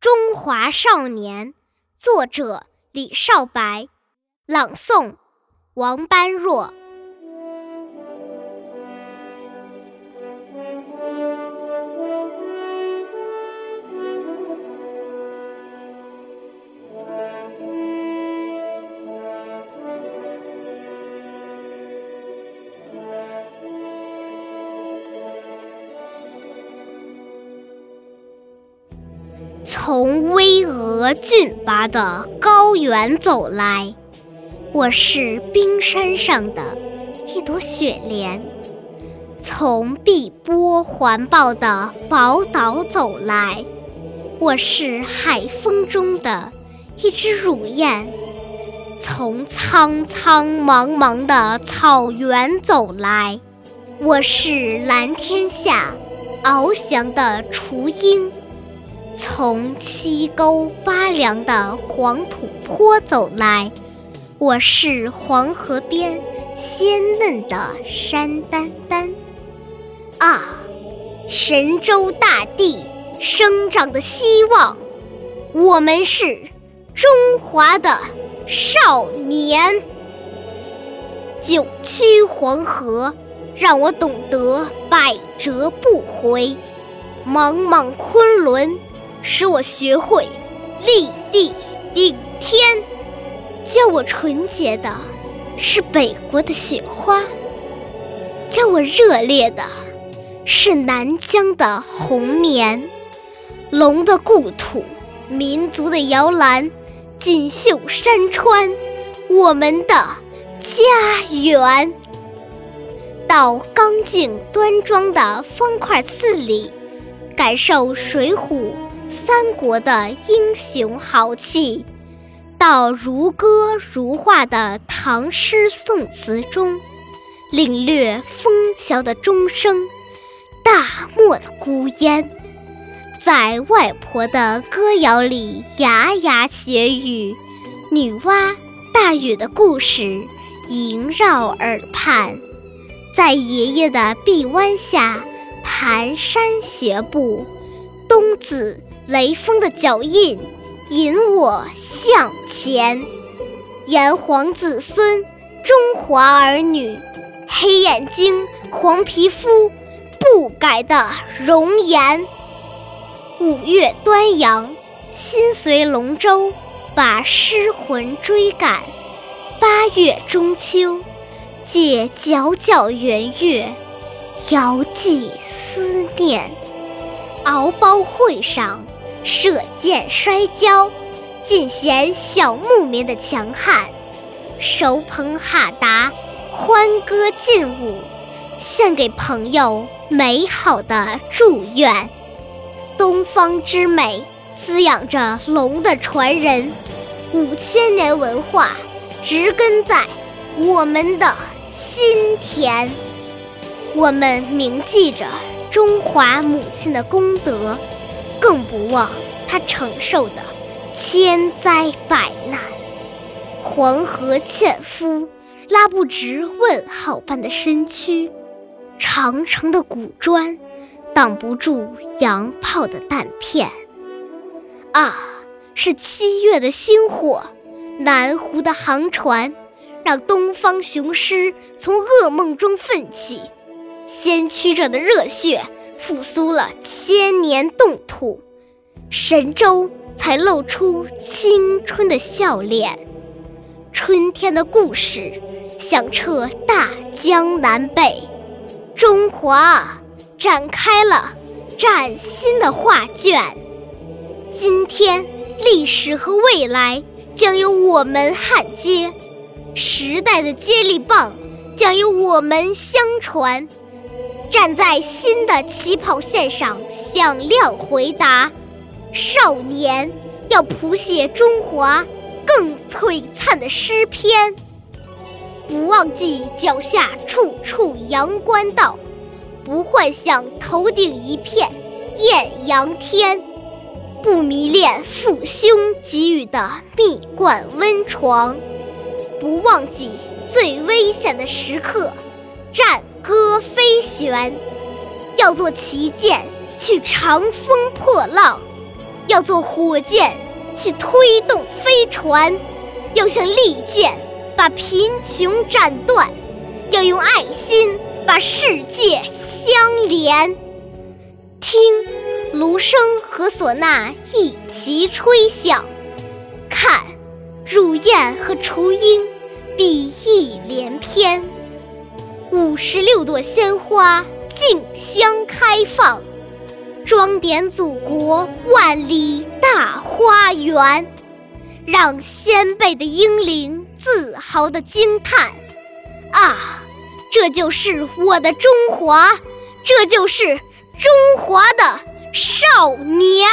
中华少年，作者李少白，朗诵王般若。从巍峨峻拔的高原走来，我是冰山上的一朵雪莲；从碧波环抱的宝岛走来，我是海风中的一只乳燕；从苍苍茫茫的草原走来，我是蓝天下翱翔的雏鹰。从七沟八梁的黄土坡走来，我是黄河边鲜嫩的山丹丹。啊，神州大地生长的希望，我们是中华的少年。九曲黄河让我懂得百折不回，茫茫昆仑。使我学会立地顶天，教我纯洁的是北国的雪花，教我热烈的是南疆的红棉。龙的故土，民族的摇篮，锦绣山川，我们的家园。到刚劲端庄的方块寺里，感受《水浒》。三国的英雄豪气，到如歌如画的唐诗宋词中，领略枫桥的钟声，大漠的孤烟，在外婆的歌谣里牙牙学语，女娲、大禹的故事萦绕耳畔，在爷爷的臂弯下蹒跚学步，冬子。雷锋的脚印引我向前，炎黄子孙，中华儿女，黑眼睛，黄皮肤，不改的容颜。五月端阳，心随龙舟，把诗魂追赶；八月中秋，借皎皎圆月，遥寄思念。敖包会上。射箭摔跤，尽显小牧民的强悍；手捧哈达，欢歌劲舞，献给朋友美好的祝愿。东方之美，滋养着龙的传人，五千年文化植根在我们的心田。我们铭记着中华母亲的功德。更不忘他承受的千灾百难。黄河纤夫拉不直问号般的身躯，长长的古砖挡不住洋炮的弹片。啊，是七月的星火，南湖的航船，让东方雄狮从噩梦中奋起，先驱者的热血。复苏了千年冻土，神州才露出青春的笑脸。春天的故事响彻大江南北，中华展开了崭新的画卷。今天，历史和未来将由我们焊接，时代的接力棒将由我们相传。站在新的起跑线上，响亮回答：少年要谱写中华更璀璨的诗篇。不忘记脚下处处阳关道，不幻想头顶一片艳阳天，不迷恋父兄给予的蜜罐温床，不忘记最危险的时刻，战。歌飞旋，要做旗舰去长风破浪，要做火箭去推动飞船，要像利剑把贫穷斩断，要用爱心把世界相连。听，芦笙和唢呐一齐吹响；看，乳燕和雏鹰比翼连翩。五十六朵鲜花竞相开放。装点祖国万里大花园，让先辈的英灵自豪地惊叹：“啊，这就是我的中华，这就是中华的少年！”